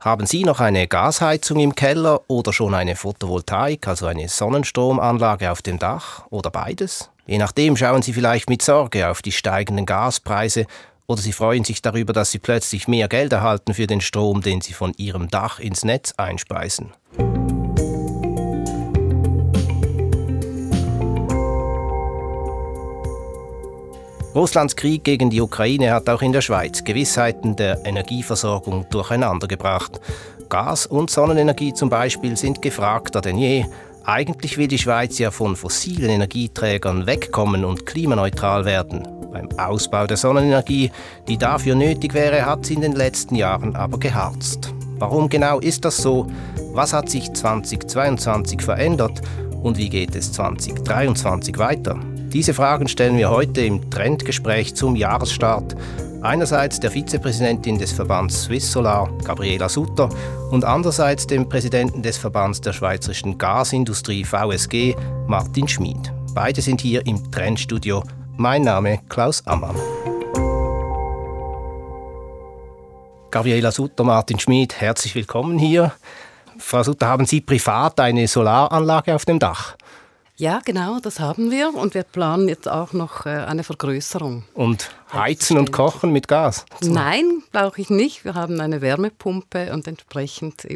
Haben Sie noch eine Gasheizung im Keller oder schon eine Photovoltaik, also eine Sonnenstromanlage auf dem Dach oder beides? Je nachdem schauen Sie vielleicht mit Sorge auf die steigenden Gaspreise oder Sie freuen sich darüber, dass Sie plötzlich mehr Geld erhalten für den Strom, den Sie von Ihrem Dach ins Netz einspeisen. Russlands Krieg gegen die Ukraine hat auch in der Schweiz Gewissheiten der Energieversorgung durcheinandergebracht. Gas- und Sonnenenergie zum Beispiel sind gefragter denn je. Eigentlich will die Schweiz ja von fossilen Energieträgern wegkommen und klimaneutral werden. Beim Ausbau der Sonnenenergie, die dafür nötig wäre, hat sie in den letzten Jahren aber geharzt. Warum genau ist das so? Was hat sich 2022 verändert? Und wie geht es 2023 weiter? Diese Fragen stellen wir heute im Trendgespräch zum Jahresstart. Einerseits der Vizepräsidentin des Verbands Swiss Solar, Gabriela Sutter, und andererseits dem Präsidenten des Verbands der schweizerischen Gasindustrie VSG, Martin Schmid. Beide sind hier im Trendstudio. Mein Name Klaus Ammann. Gabriela Sutter, Martin Schmid, herzlich willkommen hier. Frau Sutter, haben Sie privat eine Solaranlage auf dem Dach? Ja, genau, das haben wir und wir planen jetzt auch noch äh, eine Vergrößerung. Und heizen und kochen mit Gas? Nein, brauche ich nicht. Wir haben eine Wärmepumpe und entsprechend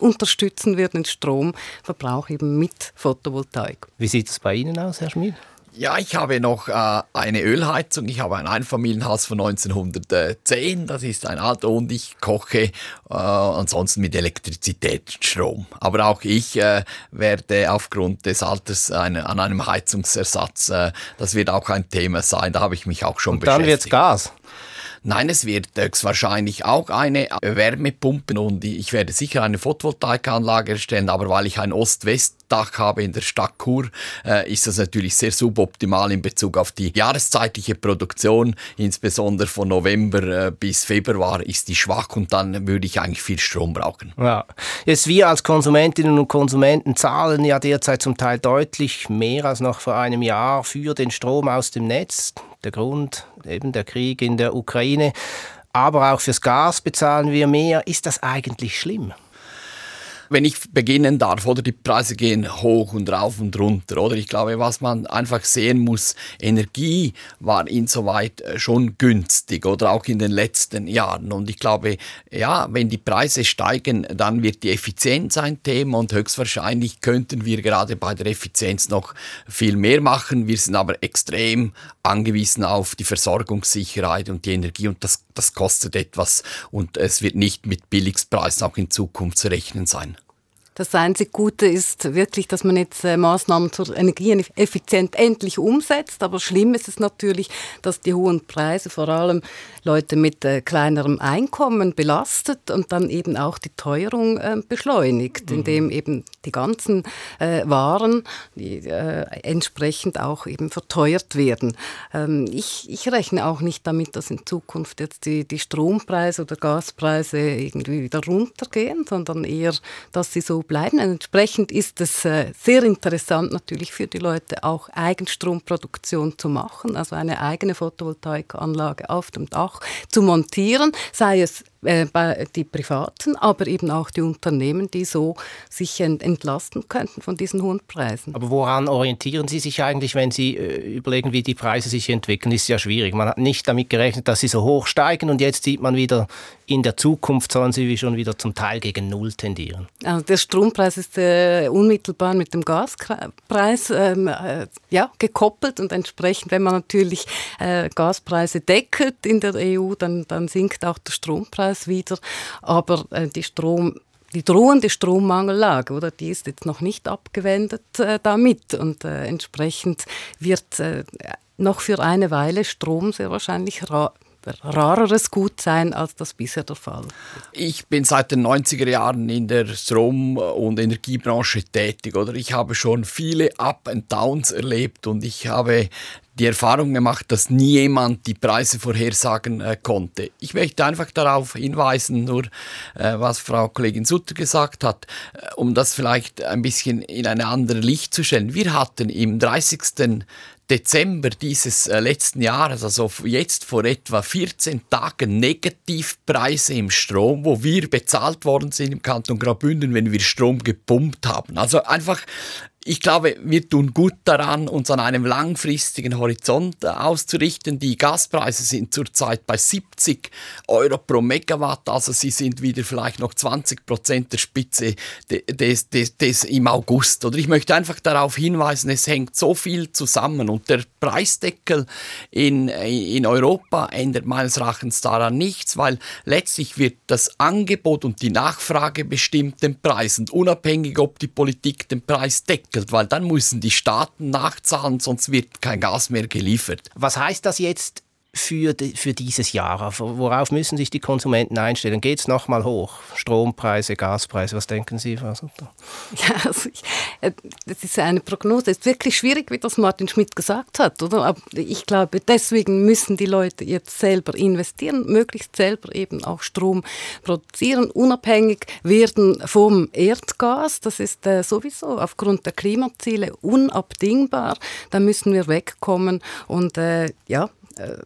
unterstützen wir den Stromverbrauch eben mit Photovoltaik. Wie sieht es bei Ihnen aus, Herr Schmid? Ja, ich habe noch äh, eine Ölheizung. Ich habe ein Einfamilienhaus von 1910. Das ist ein Alter und ich koche äh, ansonsten mit Elektrizität, Strom. Aber auch ich äh, werde aufgrund des Alters eine, an einem Heizungsersatz, äh, das wird auch ein Thema sein. Da habe ich mich auch schon und beschäftigt. Dann wird's Gas. Nein, es wird höchstwahrscheinlich auch eine Wärmepumpe und ich werde sicher eine Photovoltaikanlage erstellen, aber weil ich ein Ost-West-Dach habe in der Stadt Chur, äh, ist das natürlich sehr suboptimal in Bezug auf die jahreszeitliche Produktion, insbesondere von November äh, bis Februar ist die schwach und dann würde ich eigentlich viel Strom brauchen. Ja. Jetzt wir als Konsumentinnen und Konsumenten zahlen ja derzeit zum Teil deutlich mehr als noch vor einem Jahr für den Strom aus dem Netz der Grund, eben der Krieg in der Ukraine. Aber auch fürs Gas bezahlen wir mehr. Ist das eigentlich schlimm? Wenn ich beginnen darf, oder die Preise gehen hoch und rauf und runter, oder ich glaube, was man einfach sehen muss, Energie war insoweit äh, schon günstig, oder auch in den letzten Jahren. Und ich glaube, ja, wenn die Preise steigen, dann wird die Effizienz ein Thema und höchstwahrscheinlich könnten wir gerade bei der Effizienz noch viel mehr machen. Wir sind aber extrem angewiesen auf die Versorgungssicherheit und die Energie und das, das kostet etwas und es wird nicht mit Billigpreisen auch in Zukunft zu rechnen sein. Das einzige Gute ist wirklich, dass man jetzt äh, Maßnahmen zur Energieeffizienz endlich umsetzt. Aber schlimm ist es natürlich, dass die hohen Preise vor allem Leute mit äh, kleinerem Einkommen belastet und dann eben auch die Teuerung äh, beschleunigt, mhm. indem eben die ganzen Waren die, entsprechend auch eben verteuert werden. Ähm, ich, ich rechne auch nicht damit, dass in Zukunft jetzt die, die Strompreise oder Gaspreise irgendwie wieder runtergehen, sondern eher, dass sie so bleiben. Entsprechend ist es äh, sehr interessant natürlich für die Leute auch Eigenstromproduktion zu machen, also eine eigene Photovoltaikanlage auf dem Dach zu montieren, sei es äh, die Privaten, aber eben auch die Unternehmen, die so sich entlasten könnten von diesen hohen Preisen. Aber woran orientieren Sie sich eigentlich, wenn Sie äh, überlegen, wie die Preise sich entwickeln? Ist ja schwierig. Man hat nicht damit gerechnet, dass sie so hoch steigen und jetzt sieht man wieder, in der Zukunft sollen sie schon wieder zum Teil gegen Null tendieren. Also der Strompreis ist äh, unmittelbar mit dem Gaspreis ähm, äh, ja, gekoppelt und entsprechend, wenn man natürlich Gaspreise deckelt in der EU, dann, dann sinkt auch der Strompreis es wieder. Aber äh, die Strom die drohende Strommangellage, oder, die ist jetzt noch nicht abgewendet äh, damit und äh, entsprechend wird äh, noch für eine Weile Strom sehr wahrscheinlich ra rareres Gut sein, als das bisher der Fall. Ich bin seit den 90er Jahren in der Strom- und Energiebranche tätig, oder ich habe schon viele Up and Downs erlebt und ich habe die Erfahrung gemacht, dass nie jemand die Preise vorhersagen äh, konnte. Ich möchte einfach darauf hinweisen, nur äh, was Frau Kollegin Sutter gesagt hat, äh, um das vielleicht ein bisschen in ein anderes Licht zu stellen. Wir hatten im 30. Dezember dieses äh, letzten Jahres, also jetzt vor etwa 14 Tagen, Negativpreise im Strom, wo wir bezahlt worden sind im Kanton Graubünden, wenn wir Strom gepumpt haben. Also einfach ich glaube, wir tun gut daran, uns an einem langfristigen Horizont äh, auszurichten. Die Gaspreise sind zurzeit bei 70 Euro pro Megawatt, also sie sind wieder vielleicht noch 20 Prozent der Spitze des, des, des im August. Oder ich möchte einfach darauf hinweisen, es hängt so viel zusammen und der Preisdeckel in, in Europa ändert meines Erachtens daran nichts, weil letztlich wird das Angebot und die Nachfrage bestimmt den Preis und unabhängig, ob die Politik den Preis deckt entwickelt, weil dann müssen die Staaten nachzahlen, sonst wird kein Gas mehr geliefert. Was heißt das jetzt für, für dieses Jahr? Worauf müssen sich die Konsumenten einstellen? Geht es nochmal hoch? Strompreise, Gaspreise, was denken Sie? Ja, also ich, äh, das ist eine Prognose. Es ist wirklich schwierig, wie das Martin Schmidt gesagt hat. Oder? Aber ich glaube, deswegen müssen die Leute jetzt selber investieren, möglichst selber eben auch Strom produzieren, unabhängig werden vom Erdgas. Das ist äh, sowieso aufgrund der Klimaziele unabdingbar. Da müssen wir wegkommen. Und äh, ja, äh,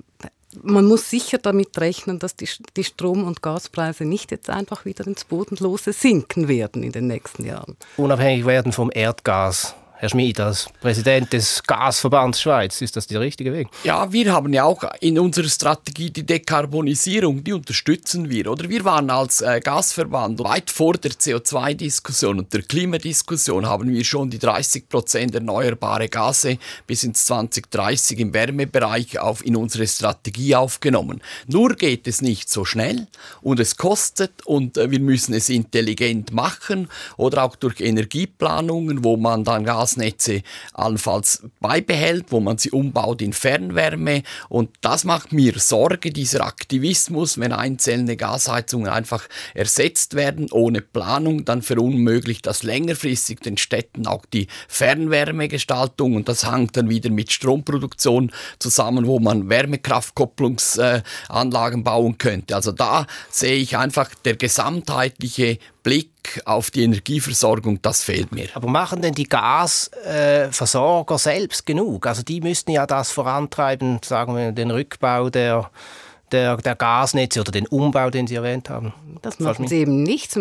man muss sicher damit rechnen, dass die, die Strom- und Gaspreise nicht jetzt einfach wieder ins Bodenlose sinken werden in den nächsten Jahren. Unabhängig werden vom Erdgas. Herr Schmid, als Präsident des Gasverbands Schweiz, ist das der richtige Weg? Ja, wir haben ja auch in unserer Strategie die Dekarbonisierung, die unterstützen wir. Oder wir waren als äh, Gasverband weit vor der CO2-Diskussion und der Klimadiskussion haben wir schon die 30 Prozent erneuerbare Gase bis ins 2030 im Wärmebereich auf, in unsere Strategie aufgenommen. Nur geht es nicht so schnell und es kostet und äh, wir müssen es intelligent machen oder auch durch Energieplanungen, wo man dann Gas Gasnetze allenfalls beibehält, wo man sie umbaut in Fernwärme. Und das macht mir Sorge, dieser Aktivismus, wenn einzelne Gasheizungen einfach ersetzt werden ohne Planung, dann verunmöglicht das längerfristig den Städten auch die Fernwärmegestaltung und das hängt dann wieder mit Stromproduktion zusammen, wo man Wärmekraftkopplungsanlagen bauen könnte. Also da sehe ich einfach der gesamtheitliche Blick auf die Energieversorgung, das fehlt mir. Aber machen denn die Gasversorger selbst genug? Also die müssten ja das vorantreiben, sagen wir, den Rückbau der der, der Gasnetze oder den Umbau, den Sie erwähnt haben? Das machen sie eben nicht.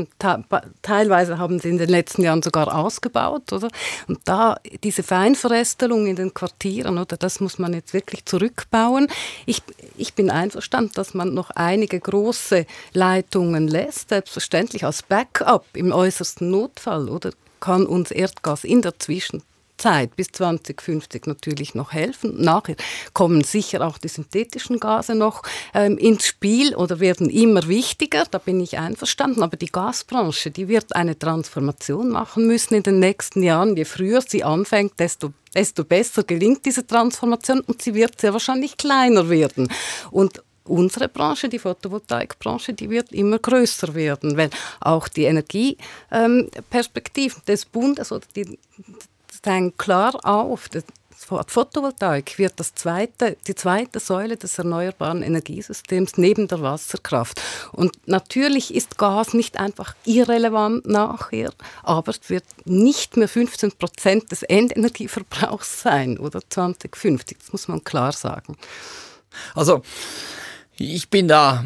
teilweise haben sie in den letzten Jahren sogar ausgebaut. Oder? Und da diese Feinverästelung in den Quartieren, oder, das muss man jetzt wirklich zurückbauen. Ich, ich bin einverstanden, dass man noch einige große Leitungen lässt, selbstverständlich als Backup im äußersten Notfall. Oder kann uns Erdgas in der Zwischenzeit Zeit bis 2050 natürlich noch helfen. Nachher kommen sicher auch die synthetischen Gase noch ähm, ins Spiel oder werden immer wichtiger, da bin ich einverstanden. Aber die Gasbranche, die wird eine Transformation machen müssen in den nächsten Jahren. Je früher sie anfängt, desto desto besser gelingt diese Transformation und sie wird sehr wahrscheinlich kleiner werden. Und unsere Branche, die Photovoltaikbranche, die wird immer größer werden, weil auch die Energieperspektiven des Bundes oder die, zeigen klar auf, die Photovoltaik wird das zweite, die zweite Säule des erneuerbaren Energiesystems neben der Wasserkraft. Und natürlich ist Gas nicht einfach irrelevant nachher, aber es wird nicht mehr 15 Prozent des Endenergieverbrauchs sein oder 2050. Das muss man klar sagen. Also ich bin da,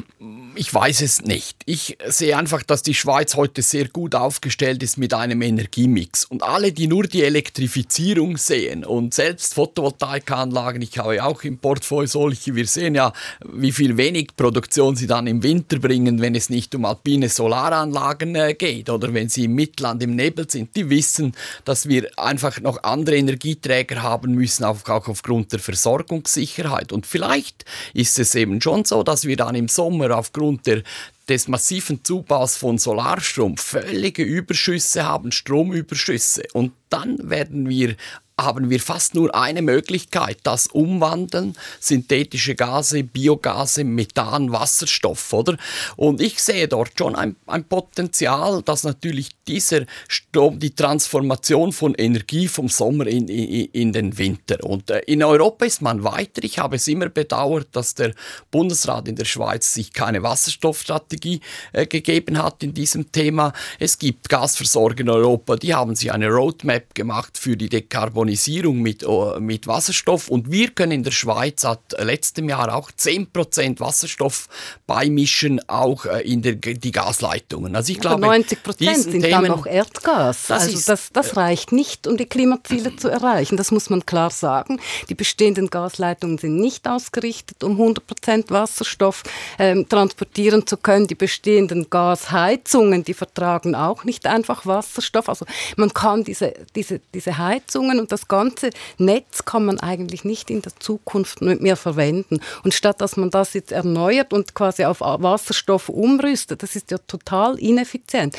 ich weiß es nicht. Ich sehe einfach, dass die Schweiz heute sehr gut aufgestellt ist mit einem Energiemix. Und alle, die nur die Elektrifizierung sehen und selbst Photovoltaikanlagen, ich habe ja auch im Portfolio solche, wir sehen ja, wie viel wenig Produktion sie dann im Winter bringen, wenn es nicht um alpine Solaranlagen äh, geht oder wenn sie im Mittland im Nebel sind. Die wissen, dass wir einfach noch andere Energieträger haben müssen, auch aufgrund der Versorgungssicherheit. Und vielleicht ist es eben schon so, dass wir dann im Sommer aufgrund der, des massiven Zubaus von Solarstrom völlige Überschüsse haben, Stromüberschüsse. Und dann werden wir haben wir fast nur eine Möglichkeit, das Umwandeln, synthetische Gase, Biogase, Methan, Wasserstoff, oder? Und ich sehe dort schon ein, ein Potenzial, dass natürlich dieser Strom, die Transformation von Energie vom Sommer in, in, in den Winter. Und äh, in Europa ist man weiter. Ich habe es immer bedauert, dass der Bundesrat in der Schweiz sich keine Wasserstoffstrategie äh, gegeben hat in diesem Thema. Es gibt Gasversorger in Europa, die haben sich eine Roadmap gemacht für die Dekarbonisierung Dekarbonisierung mit, äh, mit Wasserstoff und wir können in der Schweiz seit letztem Jahr auch 10% Wasserstoff beimischen, auch äh, in der, die Gasleitungen. Also ich glaube, 90 sind Themen, dann noch Erdgas. Das also das, das äh, reicht nicht, um die Klimaziele zu erreichen. Das muss man klar sagen. Die bestehenden Gasleitungen sind nicht ausgerichtet, um 100% Wasserstoff ähm, transportieren zu können. Die bestehenden Gasheizungen, die vertragen auch nicht einfach Wasserstoff. Also man kann diese, diese, diese Heizungen und das ganze Netz kann man eigentlich nicht in der Zukunft mehr verwenden. Und statt dass man das jetzt erneuert und quasi auf Wasserstoff umrüstet, das ist ja total ineffizient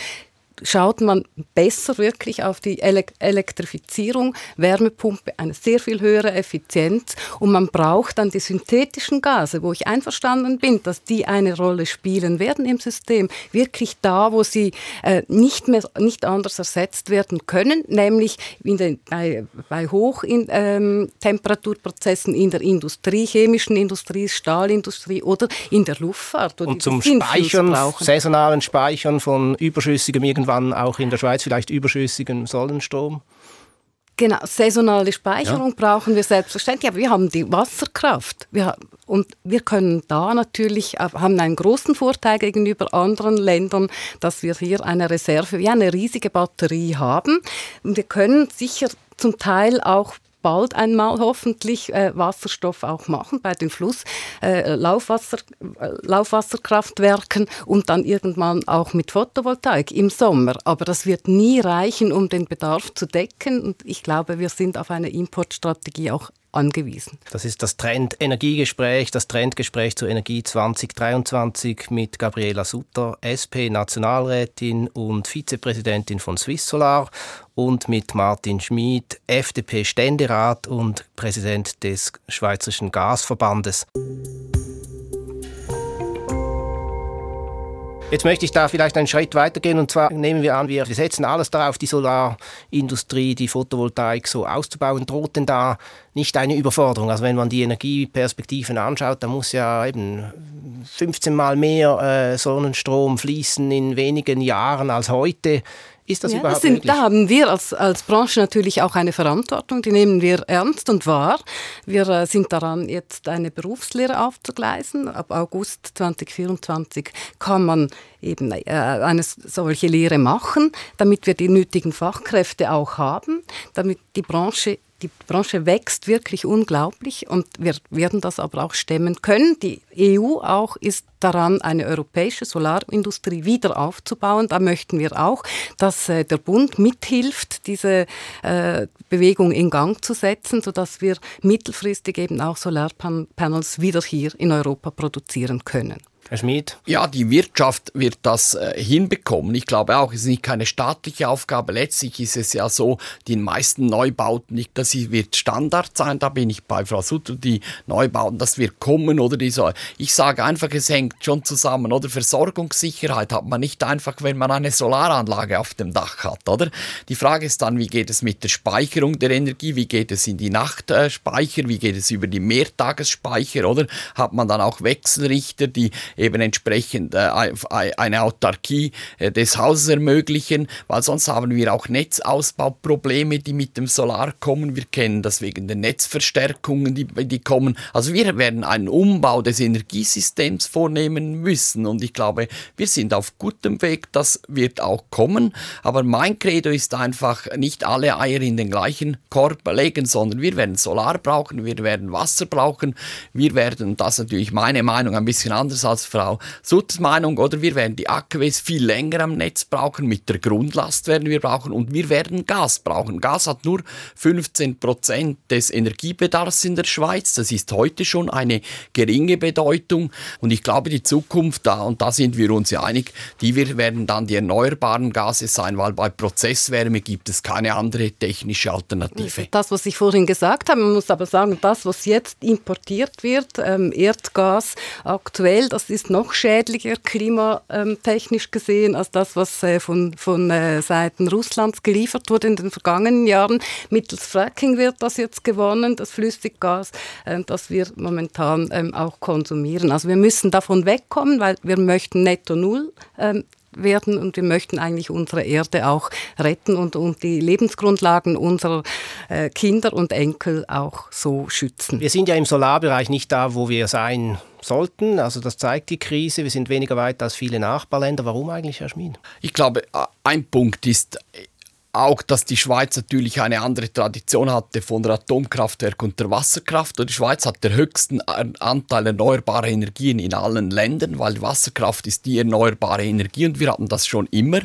schaut man besser wirklich auf die Elektrifizierung, Wärmepumpe, eine sehr viel höhere Effizienz und man braucht dann die synthetischen Gase, wo ich einverstanden bin, dass die eine Rolle spielen werden im System, wirklich da, wo sie äh, nicht mehr nicht anders ersetzt werden können, nämlich in den, bei, bei Hochtemperaturprozessen ähm, in der Industrie, chemischen Industrie, Stahlindustrie oder in der Luftfahrt. Und zum Speichern, saisonalen Speichern von überschüssigem irgendwas irgendwann auch in der Schweiz vielleicht überschüssigen Sonnenstrom? Genau, saisonale Speicherung ja. brauchen wir selbstverständlich, aber wir haben die Wasserkraft. Wir, und wir können da natürlich, äh, haben einen großen Vorteil gegenüber anderen Ländern, dass wir hier eine Reserve, wie eine riesige Batterie haben. Und wir können sicher zum Teil auch bald einmal hoffentlich äh, Wasserstoff auch machen bei den Fluss, äh, äh, und dann irgendwann auch mit Photovoltaik im Sommer. Aber das wird nie reichen, um den Bedarf zu decken. Und ich glaube, wir sind auf eine Importstrategie auch angewiesen. Das ist das Trend-Energiegespräch, das Trendgespräch zur Energie 2023 mit Gabriela Sutter, SP-Nationalrätin und Vizepräsidentin von Swiss Solar und mit Martin Schmid, FDP-Ständerat und Präsident des Schweizerischen Gasverbandes. Jetzt möchte ich da vielleicht einen Schritt weitergehen und zwar nehmen wir an, wir setzen alles darauf, die Solarindustrie, die Photovoltaik so auszubauen. Droht denn da nicht eine Überforderung? Also wenn man die Energieperspektiven anschaut, da muss ja eben 15 Mal mehr äh, Sonnenstrom fließen in wenigen Jahren als heute. Ist das ja, überhaupt das sind, möglich? Da haben wir als, als Branche natürlich auch eine Verantwortung, die nehmen wir ernst und wahr. Wir äh, sind daran, jetzt eine Berufslehre aufzugleisen. Ab August 2024 kann man eben äh, eine solche Lehre machen, damit wir die nötigen Fachkräfte auch haben, damit die Branche die Branche wächst wirklich unglaublich und wir werden das aber auch stemmen können. Die EU auch ist daran, eine europäische Solarindustrie wieder aufzubauen. Da möchten wir auch, dass äh, der Bund mithilft, diese äh, Bewegung in Gang zu setzen, sodass wir mittelfristig eben auch Solarpanels wieder hier in Europa produzieren können. Herr Schmid? Ja, die Wirtschaft wird das äh, hinbekommen. Ich glaube auch, es ist nicht keine staatliche Aufgabe. Letztlich ist es ja so, die meisten Neubauten, nicht, das wird Standard sein. Da bin ich bei Frau Sutter, die Neubauten, das wird kommen oder die so. Ich sage einfach, es hängt schon zusammen. Oder Versorgungssicherheit hat man nicht einfach, wenn man eine Solaranlage auf dem Dach hat, oder? Die Frage ist dann, wie geht es mit der Speicherung der Energie? Wie geht es in die Nachtspeicher? Wie geht es über die Mehrtagesspeicher, oder? Hat man dann auch Wechselrichter, die eben entsprechend äh, eine Autarkie äh, des Hauses ermöglichen, weil sonst haben wir auch Netzausbauprobleme, die mit dem Solar kommen. Wir kennen das wegen der Netzverstärkungen, die, die kommen. Also wir werden einen Umbau des Energiesystems vornehmen müssen und ich glaube, wir sind auf gutem Weg, das wird auch kommen. Aber mein Credo ist einfach, nicht alle Eier in den gleichen Korb legen, sondern wir werden Solar brauchen, wir werden Wasser brauchen, wir werden, das ist natürlich meine Meinung ein bisschen anders als Frau Sutters Meinung, oder wir werden die AKWs viel länger am Netz brauchen, mit der Grundlast werden wir brauchen und wir werden Gas brauchen. Gas hat nur 15 Prozent des Energiebedarfs in der Schweiz. Das ist heute schon eine geringe Bedeutung und ich glaube, die Zukunft da, und da sind wir uns ja einig, die werden dann die erneuerbaren Gase sein, weil bei Prozesswärme gibt es keine andere technische Alternative. Das, was ich vorhin gesagt habe, man muss aber sagen, das, was jetzt importiert wird, ähm, Erdgas aktuell, das ist ist noch schädlicher klimatechnisch gesehen als das, was äh, von, von äh, Seiten Russlands geliefert wurde in den vergangenen Jahren. Mittels Fracking wird das jetzt gewonnen, das Flüssiggas, äh, das wir momentan ähm, auch konsumieren. Also wir müssen davon wegkommen, weil wir möchten netto null ähm, werden und wir möchten eigentlich unsere Erde auch retten und, und die Lebensgrundlagen unserer äh, Kinder und Enkel auch so schützen. Wir sind ja im Solarbereich nicht da, wo wir sein sollten. Also das zeigt die Krise. Wir sind weniger weit als viele Nachbarländer. Warum eigentlich, Herr Schmid? Ich glaube, ein Punkt ist, auch, dass die Schweiz natürlich eine andere Tradition hatte von der Atomkraftwerk und der Wasserkraft. Und die Schweiz hat den höchsten Anteil erneuerbarer Energien in allen Ländern, weil Wasserkraft ist die erneuerbare Energie und wir hatten das schon immer.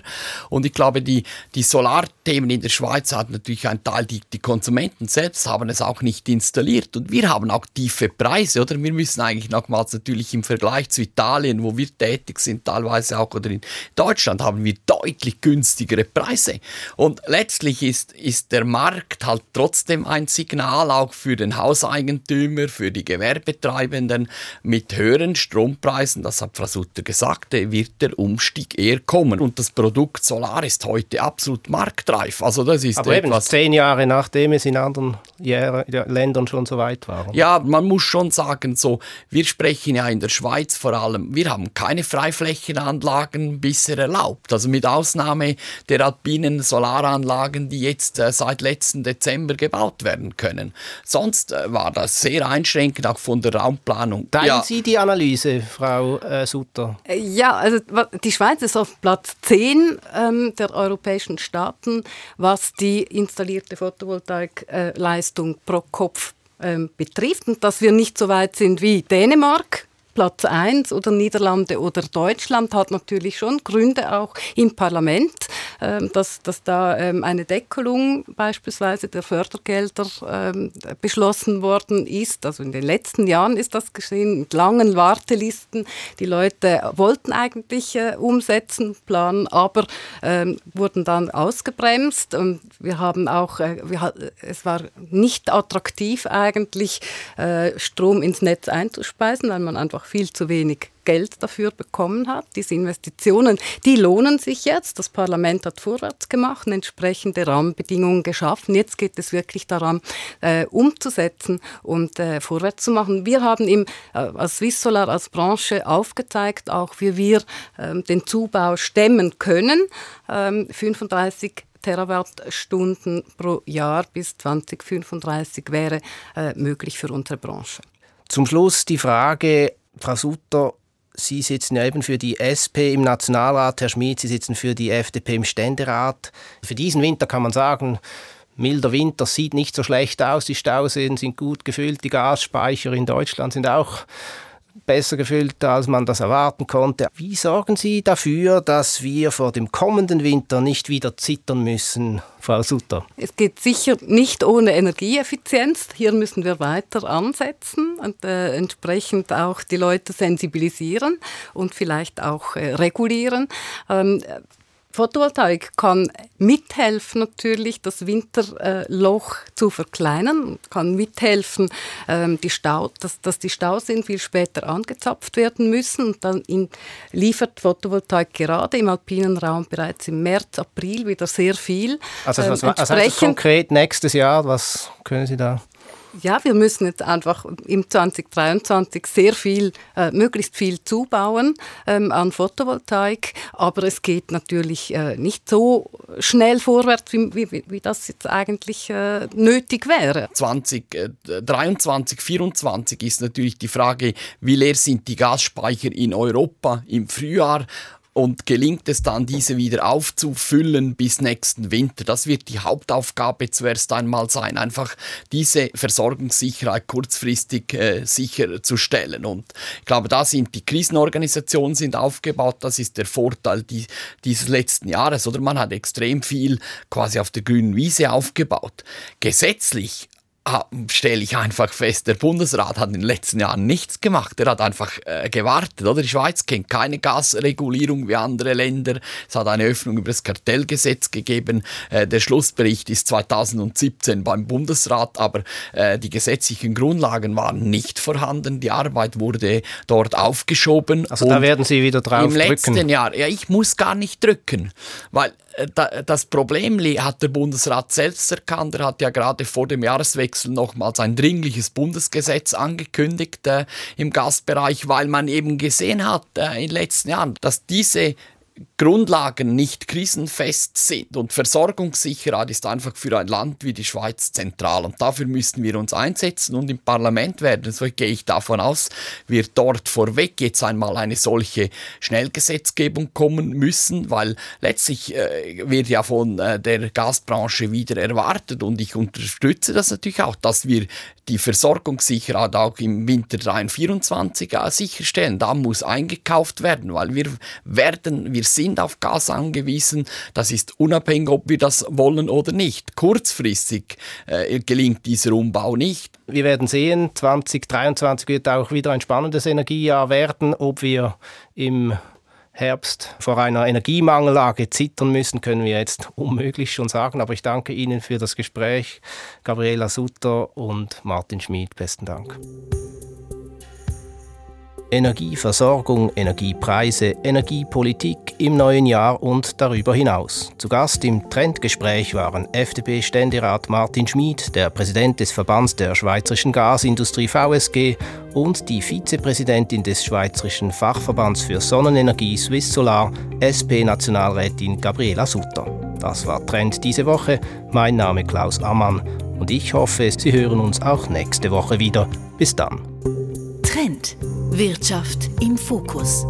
Und ich glaube, die, die Solarthemen in der Schweiz hat natürlich einen Teil, die, die Konsumenten selbst haben es auch nicht installiert. Und wir haben auch tiefe Preise, oder? Wir müssen eigentlich nochmals natürlich im Vergleich zu Italien, wo wir tätig sind, teilweise auch, oder in Deutschland, haben wir deutlich günstigere Preise. Und letztlich ist, ist der Markt halt trotzdem ein Signal auch für den Hauseigentümer, für die Gewerbetreibenden. Mit höheren Strompreisen, das hat Frau Sutter gesagt, wird der Umstieg eher kommen. Und das Produkt Solar ist heute absolut marktreif. Also das ist Aber etwas, eben zehn Jahre nachdem es in anderen Ländern schon so weit war. Ja, man muss schon sagen, so, wir sprechen ja in der Schweiz vor allem, wir haben keine Freiflächenanlagen bisher erlaubt. Also mit Ausnahme der alpinen Solar Solaranlagen, die jetzt äh, seit letzten Dezember gebaut werden können. Sonst äh, war das sehr einschränkend, auch von der Raumplanung. Teilen ja. Sie die Analyse, Frau äh, Sutter? Äh, ja, also die Schweiz ist auf Platz 10 ähm, der europäischen Staaten, was die installierte Photovoltaikleistung pro Kopf ähm, betrifft und dass wir nicht so weit sind wie Dänemark Platz 1 oder Niederlande oder Deutschland hat natürlich schon Gründe auch im Parlament, ähm, dass, dass da ähm, eine Deckelung beispielsweise der Fördergelder ähm, beschlossen worden ist. Also in den letzten Jahren ist das geschehen mit langen Wartelisten. Die Leute wollten eigentlich äh, umsetzen, planen, aber wurden dann ausgebremst. Und wir haben auch, äh, es war nicht attraktiv eigentlich, äh, Strom ins Netz einzuspeisen, weil man einfach einfach viel zu wenig Geld dafür bekommen hat. Diese Investitionen, die lohnen sich jetzt. Das Parlament hat vorwärts gemacht, entsprechende Rahmenbedingungen geschaffen. Jetzt geht es wirklich daran, äh, umzusetzen und äh, vorwärts zu machen. Wir haben im, äh, als Swiss Solar als Branche aufgezeigt, auch wie wir ähm, den Zubau stemmen können. Ähm, 35 Terawattstunden pro Jahr bis 2035 wäre äh, möglich für unsere Branche. Zum Schluss die Frage, Frau Sutter, Sie sitzen ja eben für die SP im Nationalrat, Herr Schmid, Sie sitzen für die FDP im Ständerat. Für diesen Winter kann man sagen, milder Winter sieht nicht so schlecht aus, die Stauseen sind gut gefüllt, die Gasspeicher in Deutschland sind auch besser gefüllt, als man das erwarten konnte. Wie sorgen Sie dafür, dass wir vor dem kommenden Winter nicht wieder zittern müssen, Frau Sutter? Es geht sicher nicht ohne Energieeffizienz. Hier müssen wir weiter ansetzen und äh, entsprechend auch die Leute sensibilisieren und vielleicht auch äh, regulieren. Ähm, Photovoltaik kann mithelfen, natürlich das Winterloch zu verkleinern, kann mithelfen, ähm, die Stau, dass, dass die Stauseen viel später angezapft werden müssen. Und dann in, liefert Photovoltaik gerade im alpinen Raum bereits im März, April wieder sehr viel. Also, was, was heißt konkret nächstes Jahr? Was können Sie da? Ja, wir müssen jetzt einfach im 2023 sehr viel, äh, möglichst viel zubauen ähm, an Photovoltaik, aber es geht natürlich äh, nicht so schnell vorwärts, wie, wie, wie das jetzt eigentlich äh, nötig wäre. 2023, 2024 ist natürlich die Frage, wie leer sind die Gasspeicher in Europa im Frühjahr und gelingt es dann, diese wieder aufzufüllen bis nächsten Winter. Das wird die Hauptaufgabe zuerst einmal sein, einfach diese Versorgungssicherheit kurzfristig äh, sicherzustellen. Und ich glaube, da sind die Krisenorganisationen sind aufgebaut. Das ist der Vorteil die, dieses letzten Jahres. Oder man hat extrem viel quasi auf der grünen Wiese aufgebaut. Gesetzlich stelle ich einfach fest, der Bundesrat hat in den letzten Jahren nichts gemacht. Er hat einfach äh, gewartet. Oder? Die Schweiz kennt keine Gasregulierung wie andere Länder. Es hat eine Öffnung über das Kartellgesetz gegeben. Äh, der Schlussbericht ist 2017 beim Bundesrat, aber äh, die gesetzlichen Grundlagen waren nicht vorhanden. Die Arbeit wurde dort aufgeschoben. Also da werden Sie wieder drauf im drücken. Im letzten Jahr, ja, ich muss gar nicht drücken, weil das Problem hat der Bundesrat selbst erkannt. Er hat ja gerade vor dem Jahreswechsel nochmals ein dringliches Bundesgesetz angekündigt äh, im Gasbereich, weil man eben gesehen hat äh, in den letzten Jahren, dass diese Grundlagen nicht krisenfest sind. Und Versorgungssicherheit ist einfach für ein Land wie die Schweiz zentral. Und dafür müssen wir uns einsetzen. Und im Parlament werden, so gehe ich davon aus, wird dort vorweg jetzt einmal eine solche Schnellgesetzgebung kommen müssen, weil letztlich äh, wird ja von äh, der Gasbranche wieder erwartet. Und ich unterstütze das natürlich auch, dass wir die Versorgungssicherheit auch im Winter 2024 äh, sicherstellen. Da muss eingekauft werden, weil wir werden, wir sind auf Gas angewiesen. Das ist unabhängig, ob wir das wollen oder nicht. Kurzfristig äh, gelingt dieser Umbau nicht. Wir werden sehen, 2023 wird auch wieder ein spannendes Energiejahr werden. Ob wir im Herbst vor einer Energiemangellage zittern müssen, können wir jetzt unmöglich schon sagen. Aber ich danke Ihnen für das Gespräch, Gabriela Sutter und Martin Schmid. Besten Dank. Energieversorgung, Energiepreise, Energiepolitik im neuen Jahr und darüber hinaus. Zu Gast im Trendgespräch waren FDP-Ständerat Martin Schmid, der Präsident des Verbands der Schweizerischen Gasindustrie VSG und die Vizepräsidentin des Schweizerischen Fachverbands für Sonnenenergie Swiss Solar, SP-Nationalrätin Gabriela Sutter. Das war Trend diese Woche. Mein Name Klaus Ammann und ich hoffe, Sie hören uns auch nächste Woche wieder. Bis dann. Trend. Wirtschaft im Fokus.